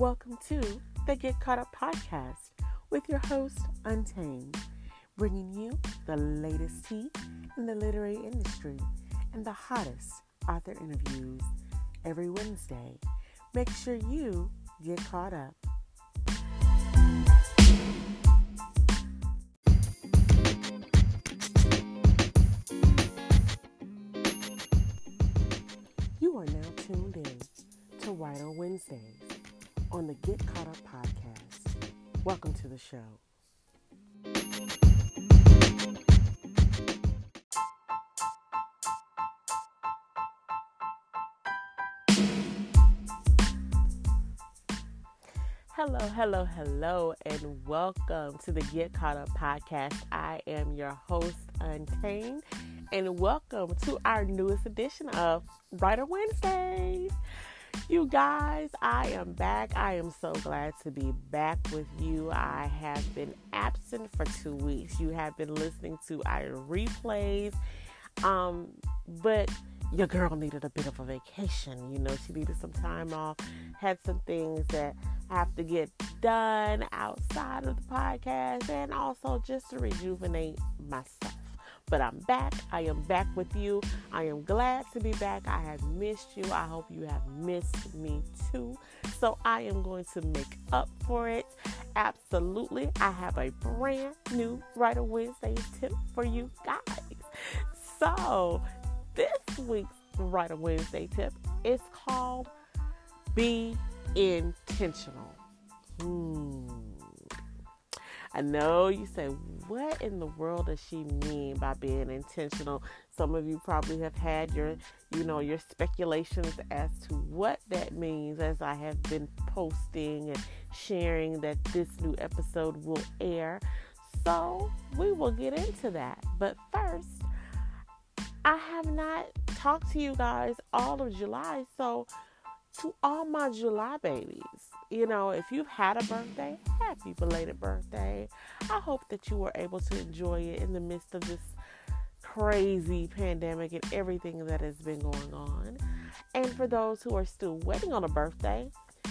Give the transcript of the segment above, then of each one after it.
Welcome to the Get Caught Up podcast with your host, Untamed, bringing you the latest tea in the literary industry and the hottest author interviews every Wednesday. Make sure you get caught up. Caught Up podcast. Welcome to the show. Hello, hello, hello, and welcome to the Get Caught Up podcast. I am your host, Untamed, and welcome to our newest edition of Writer Wednesdays. You guys, I am back. I am so glad to be back with you. I have been absent for two weeks. You have been listening to our replays, um, but your girl needed a bit of a vacation. You know, she needed some time off, had some things that have to get done outside of the podcast, and also just to rejuvenate myself. But I'm back. I am back with you. I am glad to be back. I have missed you. I hope you have missed me too. So I am going to make up for it. Absolutely. I have a brand new Writer Wednesday tip for you guys. So this week's Writer Wednesday tip is called Be Intentional. Hmm. I know you say, what in the world does she mean by being intentional? Some of you probably have had your, you know, your speculations as to what that means as I have been posting and sharing that this new episode will air. So we will get into that. But first, I have not talked to you guys all of July. So to all my July babies, you know, if you've had a birthday, happy belated birthday. I hope that you were able to enjoy it in the midst of this crazy pandemic and everything that has been going on. And for those who are still waiting on a birthday,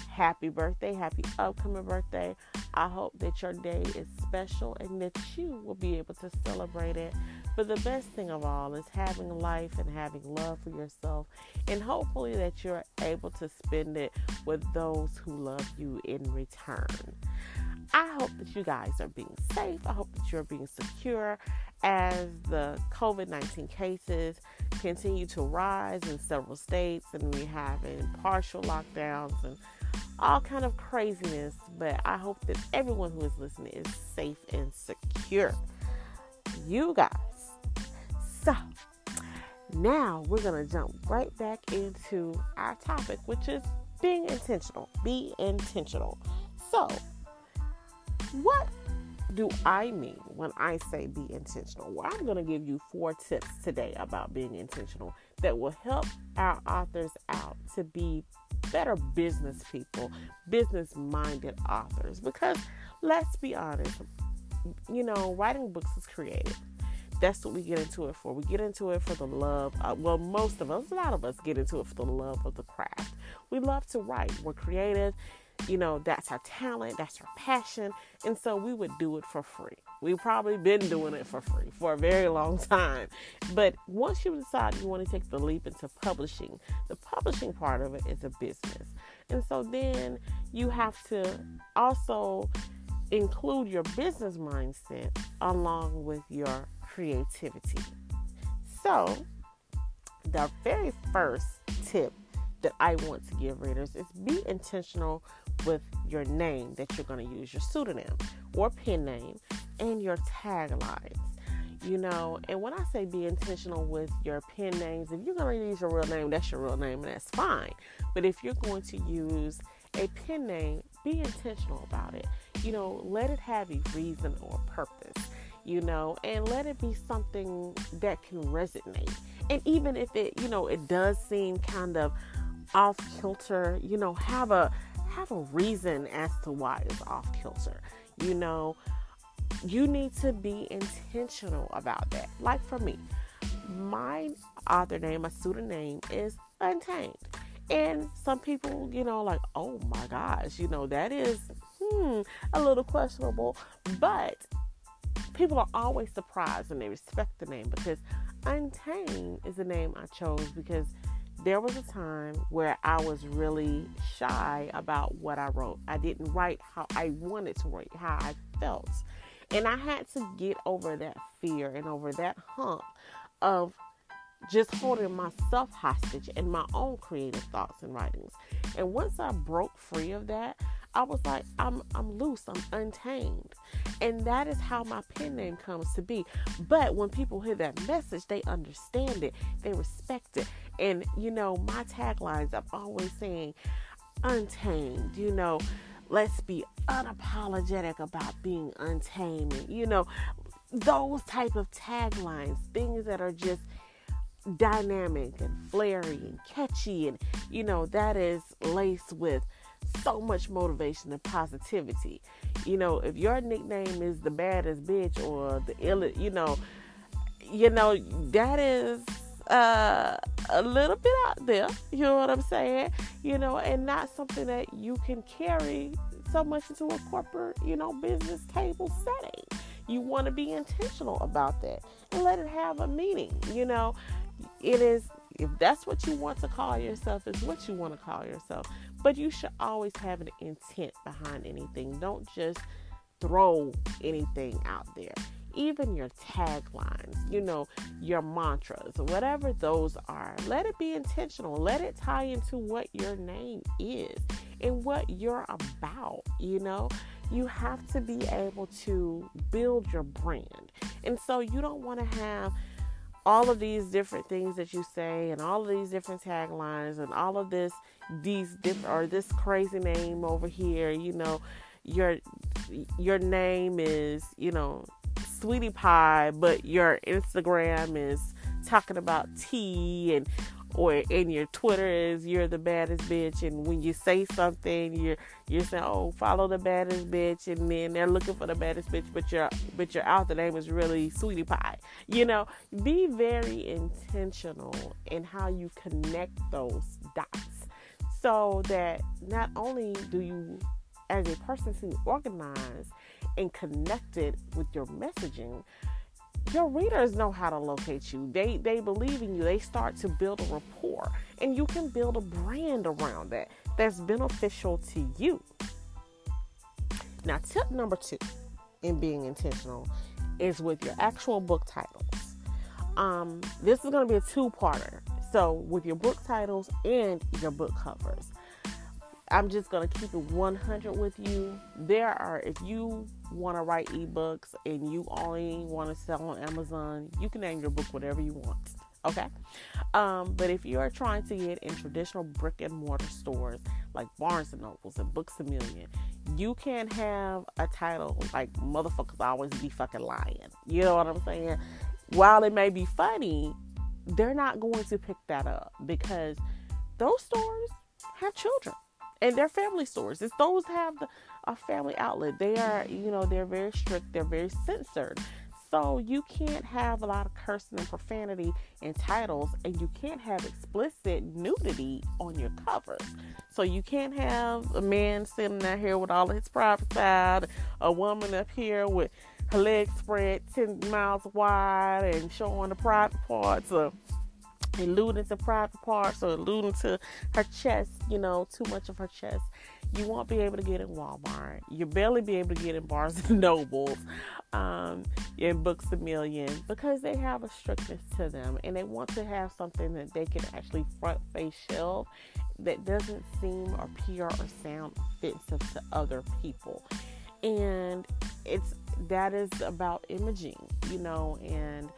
happy birthday, happy upcoming birthday. I hope that your day is special and that you will be able to celebrate it. But the best thing of all is having life and having love for yourself, and hopefully that you're able to spend it with those who love you in return. I hope that you guys are being safe. I hope that you're being secure as the COVID 19 cases continue to rise in several states and we have in partial lockdowns and all kind of craziness. But I hope that everyone who is listening is safe and secure. You guys. So now we're gonna jump right back into our topic, which is being intentional. Be intentional. So what do I mean when I say be intentional? Well, I'm going to give you four tips today about being intentional that will help our authors out to be better business people, business minded authors. Because let's be honest, you know, writing books is creative. That's what we get into it for. We get into it for the love. Uh, well, most of us, a lot of us get into it for the love of the craft. We love to write. We're creative you know that's our talent that's our passion and so we would do it for free we've probably been doing it for free for a very long time but once you decide you want to take the leap into publishing the publishing part of it is a business and so then you have to also include your business mindset along with your creativity so the very first tip that I want to give readers is be intentional with your name that you're going to use, your pseudonym or pen name, and your taglines. You know, and when I say be intentional with your pen names, if you're going to use your real name, that's your real name, and that's fine. But if you're going to use a pen name, be intentional about it. You know, let it have a reason or purpose, you know, and let it be something that can resonate. And even if it, you know, it does seem kind of off kilter, you know, have a have a reason as to why it's off kilter. You know, you need to be intentional about that. Like for me, my author name, my pseudonym is Untamed. And some people, you know, like, oh my gosh, you know, that is hmm, a little questionable. But people are always surprised and they respect the name because Untamed is the name I chose because there was a time where I was really shy about what I wrote. I didn't write how I wanted to write, how I felt. And I had to get over that fear and over that hump of just holding myself hostage in my own creative thoughts and writings. And once I broke free of that, I was like, I'm I'm loose, I'm untamed. And that is how my pen name comes to be. But when people hear that message, they understand it, they respect it. And you know, my taglines, I'm always saying, untamed, you know, let's be unapologetic about being untamed. And, you know, those type of taglines, things that are just dynamic and flary and catchy and you know that is laced with so much motivation and positivity. You know, if your nickname is the baddest bitch or the ill, you know, you know that is uh, a little bit out there. You know what I'm saying? You know, and not something that you can carry so much into a corporate, you know, business table setting. You want to be intentional about that and let it have a meaning. You know, it is if that's what you want to call yourself, is what you want to call yourself. But you should always have an intent behind anything. Don't just throw anything out there. Even your taglines, you know, your mantras, whatever those are, let it be intentional. Let it tie into what your name is and what you're about, you know. You have to be able to build your brand. And so you don't want to have all of these different things that you say and all of these different taglines and all of this these different or this crazy name over here you know your your name is you know sweetie pie but your instagram is talking about tea and or in your Twitter is you're the baddest bitch, and when you say something, you're you're saying, oh, follow the baddest bitch, and then they're looking for the baddest bitch, but you're but you're out. The name is really Sweetie Pie. You know, be very intentional in how you connect those dots, so that not only do you, as a person, seem organized and connected with your messaging your readers know how to locate you. They they believe in you. They start to build a rapport, and you can build a brand around that that's beneficial to you. Now, tip number two in being intentional is with your actual book titles. Um, this is going to be a two-parter. So, with your book titles and your book covers. I'm just going to keep it 100 with you. There are, if you want to write ebooks and you only want to sell on Amazon, you can name your book whatever you want. Okay. Um, but if you are trying to get in traditional brick and mortar stores like Barnes and Nobles and Books a Million, you can't have a title like motherfuckers always be fucking lying. You know what I'm saying? While it may be funny, they're not going to pick that up because those stores have children and they're family stores. It's those have the, a family outlet. They are, you know, they're very strict. They're very censored. So you can't have a lot of cursing and profanity in titles, and you can't have explicit nudity on your covers. So you can't have a man sitting out here with all of his private side, a woman up here with her legs spread ten miles wide and showing the private parts of alluding to private parts or alluding to her chest, you know, too much of her chest. You won't be able to get in Walmart. You'll barely be able to get in Barnes and Nobles, um, in Books a Million, because they have a strictness to them and they want to have something that they can actually front face shelf that doesn't seem or appear or sound offensive to other people. And it's that is about imaging, you know, and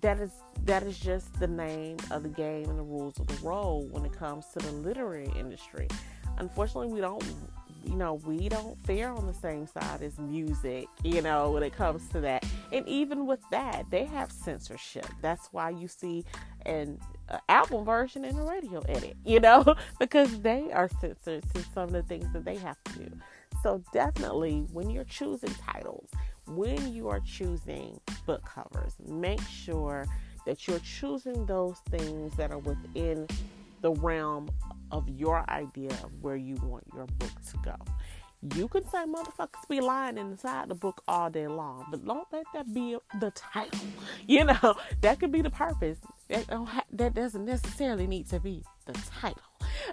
that is that is just the name of the game and the rules of the road when it comes to the literary industry. Unfortunately, we don't you know, we don't fare on the same side as music, you know, when it comes to that. And even with that, they have censorship. That's why you see an uh, album version and a radio edit, you know, because they are censored to some of the things that they have to do. So definitely when you're choosing titles, when you are choosing book covers, make sure that you're choosing those things that are within the realm of your idea of where you want your book to go. You can say motherfuckers be lying inside the book all day long, but don't let that be the title. You know, that could be the purpose. That, that doesn't necessarily need to be the title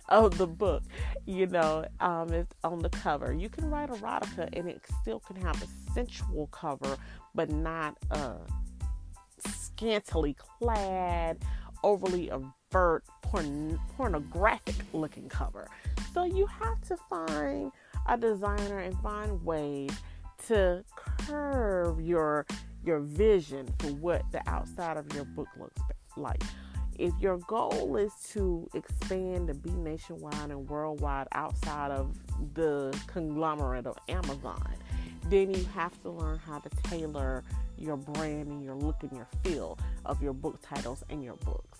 of the book. You know, um, it's on the cover. You can write erotica and it still can have a sensual cover, but not a scantily clad, overly overt, porn- pornographic looking cover. So you have to find a designer and find ways to curve your your vision for what the outside of your book looks like. If your goal is to expand and be nationwide and worldwide outside of the conglomerate of Amazon, then you have to learn how to tailor your brand and your look and your feel of your book titles and your books.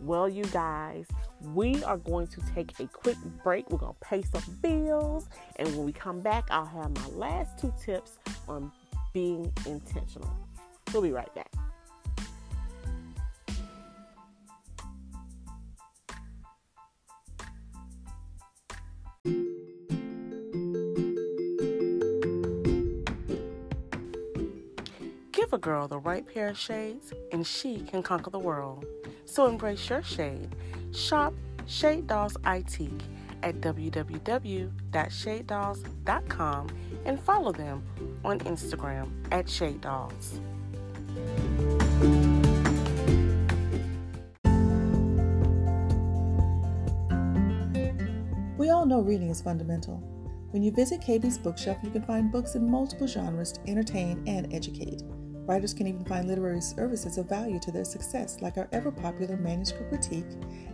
Well, you guys, we are going to take a quick break. We're going to pay some bills. And when we come back, I'll have my last two tips on being intentional. We'll be right back. Give a girl the right pair of shades, and she can conquer the world. So embrace your shade. Shop Shade Dolls Itique at www.shadedolls.com and follow them on Instagram at Shade Dolls. We all know reading is fundamental. When you visit KB's Bookshelf, you can find books in multiple genres to entertain and educate. Writers can even find literary services of value to their success, like our ever popular manuscript critique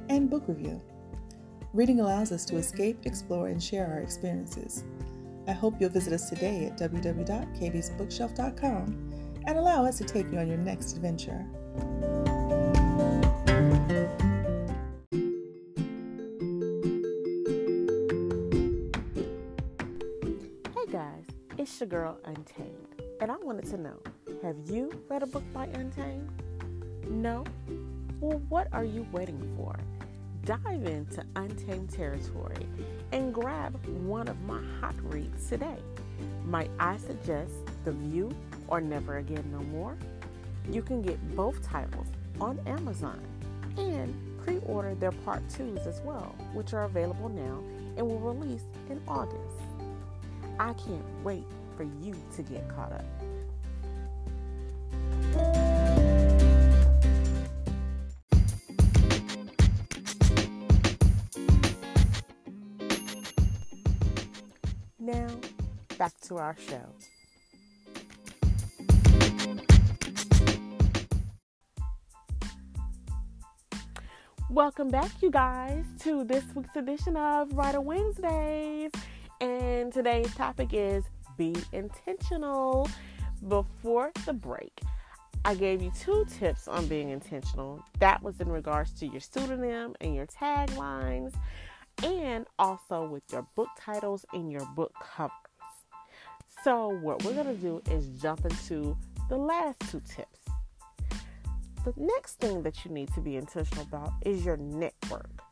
and book review. Reading allows us to escape, explore, and share our experiences. I hope you'll visit us today at www.kbsbookshelf.com and allow us to take you on your next adventure. Hey guys, it's your girl Untamed, and I wanted to know have you read a book by Untamed? No? Well, what are you waiting for? Dive into Untamed territory and grab one of my hot reads today. Might I suggest The View or Never Again No More? You can get both titles on Amazon and pre order their part twos as well, which are available now and will release in August. I can't wait for you to get caught up. To our show. Welcome back, you guys, to this week's edition of Writer Wednesdays. And today's topic is be intentional. Before the break, I gave you two tips on being intentional. That was in regards to your pseudonym and your taglines, and also with your book titles and your book covers. So, what we're going to do is jump into the last two tips. The next thing that you need to be intentional about is your network.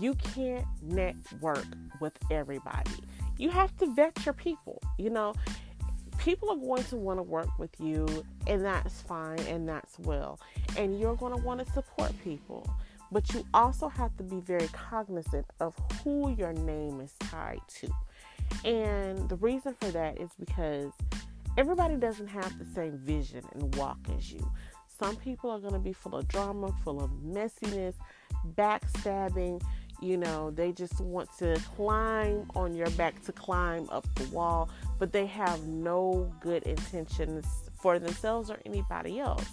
You can't network with everybody. You have to vet your people. You know, people are going to want to work with you, and that's fine and that's well. And you're going to want to support people. But you also have to be very cognizant of who your name is tied to. And the reason for that is because everybody doesn't have the same vision and walk as you. Some people are going to be full of drama, full of messiness, backstabbing. You know, they just want to climb on your back to climb up the wall, but they have no good intentions for themselves or anybody else.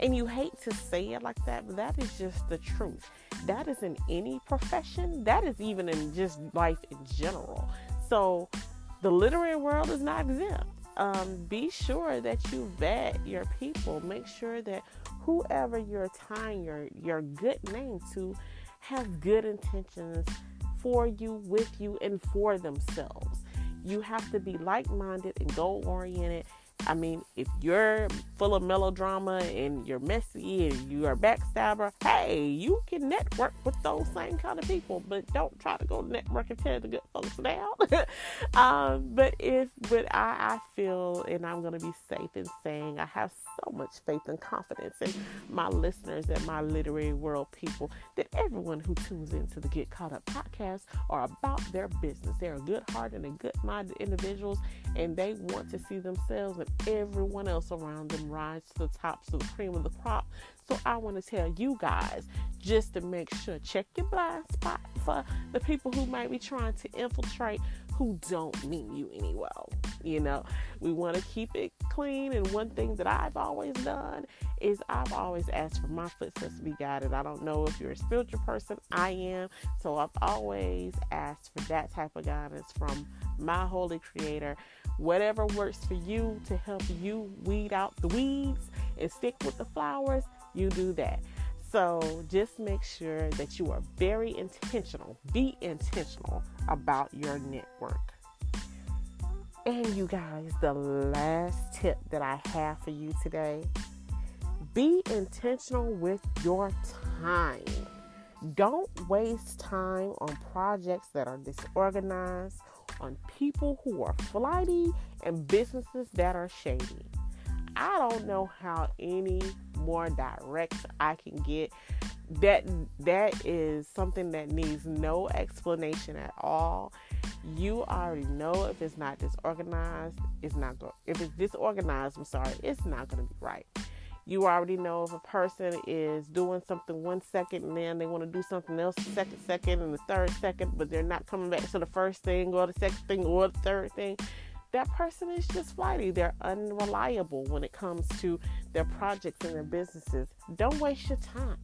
And you hate to say it like that, but that is just the truth. That is in any profession, that is even in just life in general. So the literary world is not exempt um, be sure that you vet your people. Make sure that whoever you're tying your your good name to has good intentions for you, with you, and for themselves. You have to be like-minded and goal-oriented. I mean, if you're full of melodrama and you're messy and you're a backstabber, hey, you can network with those same kind of people, but don't try to go network and tear the good folks down. um, but if, but I, I feel, and I'm going to be safe in saying, I have so much faith and confidence in my listeners and my literary world people that everyone who tunes into the Get Caught Up podcast are about their business. They're good hearted and good minded individuals, and they want to see themselves and everyone else around them rise to the top, to the cream of the crop. So I want to tell you guys just to make sure check your blind spot for the people who might be trying to infiltrate who don't mean you any well. You know, we want to keep it clean. And one thing that I've always done is I've always asked for my footsteps to be guided. I don't know if you're a spiritual person, I am. So I've always asked for that type of guidance from my holy creator. Whatever works for you to help you weed out the weeds and stick with the flowers, you do that. So just make sure that you are very intentional. Be intentional about your network. And you guys, the last tip that I have for you today be intentional with your time. Don't waste time on projects that are disorganized, on people who are flighty, and businesses that are shady. I don't know how any more direct I can get. That that is something that needs no explanation at all. You already know if it's not disorganized, it's not go. If it's disorganized, I'm sorry, it's not going to be right. You already know if a person is doing something one second and then they want to do something else the second second and the third second, but they're not coming back to the first thing or the second thing or the third thing that person is just flighty. They're unreliable when it comes to their projects and their businesses. Don't waste your time.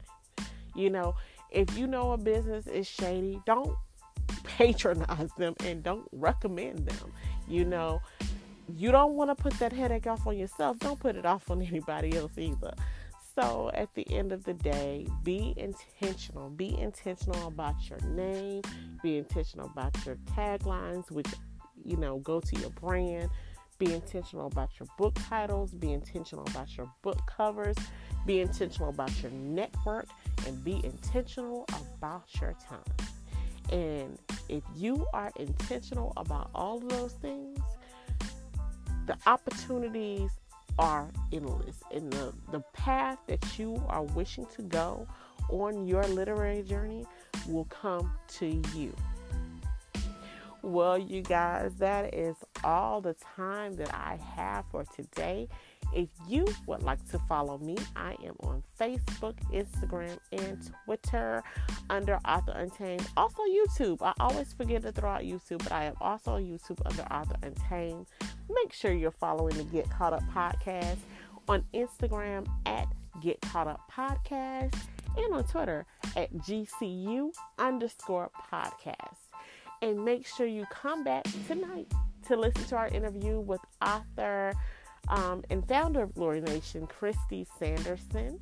You know, if you know a business is shady, don't patronize them and don't recommend them. You know, you don't want to put that headache off on yourself. Don't put it off on anybody else either. So at the end of the day, be intentional. Be intentional about your name. Be intentional about your taglines, which you know, go to your brand. Be intentional about your book titles. Be intentional about your book covers. Be intentional about your network and be intentional about your time. And if you are intentional about all of those things, the opportunities are endless. And the, the path that you are wishing to go on your literary journey will come to you. Well, you guys, that is all the time that I have for today. If you would like to follow me, I am on Facebook, Instagram, and Twitter under Author Untamed. Also, YouTube. I always forget to throw out YouTube, but I am also on YouTube under Author Untamed. Make sure you're following the Get Caught Up podcast on Instagram at Get Caught Up Podcast and on Twitter at GCU underscore podcast. And make sure you come back tonight to listen to our interview with author um, and founder of Glory Nation, Christy Sanderson.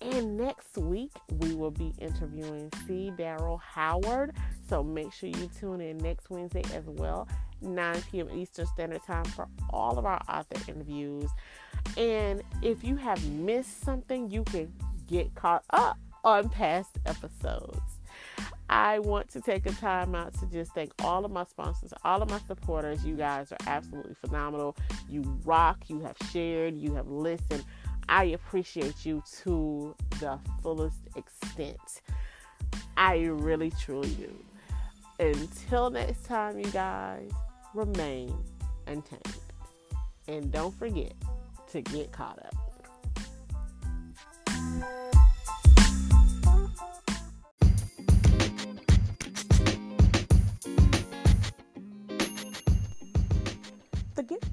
And next week, we will be interviewing C. Daryl Howard. So make sure you tune in next Wednesday as well, 9 p.m. Eastern Standard Time, for all of our author interviews. And if you have missed something, you can get caught up on past episodes. I want to take a time out to just thank all of my sponsors, all of my supporters. You guys are absolutely phenomenal. You rock, you have shared, you have listened. I appreciate you to the fullest extent. I really, truly do. Until next time, you guys, remain untamed. And don't forget to get caught up.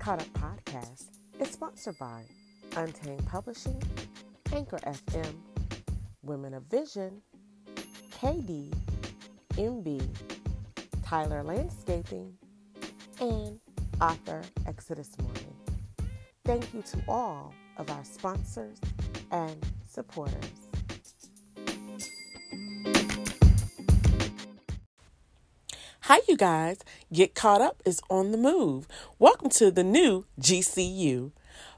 Caught Up podcast is sponsored by Untamed Publishing, Anchor FM, Women of Vision, KD, MB, Tyler Landscaping, and author Exodus Morning. Thank you to all of our sponsors and supporters. Hi, you guys. Get Caught Up is on the move. Welcome to the new GCU.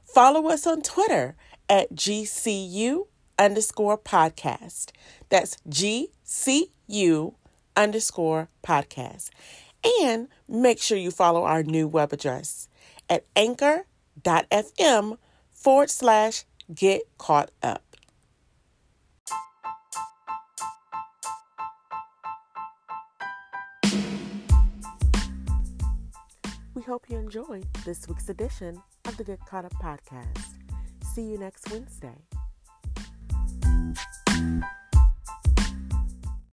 Follow us on Twitter at GCU underscore podcast. That's GCU underscore podcast. And make sure you follow our new web address at anchor.fm forward slash get caught up. We hope you enjoyed this week's edition of the Get Caught Up podcast. See you next Wednesday.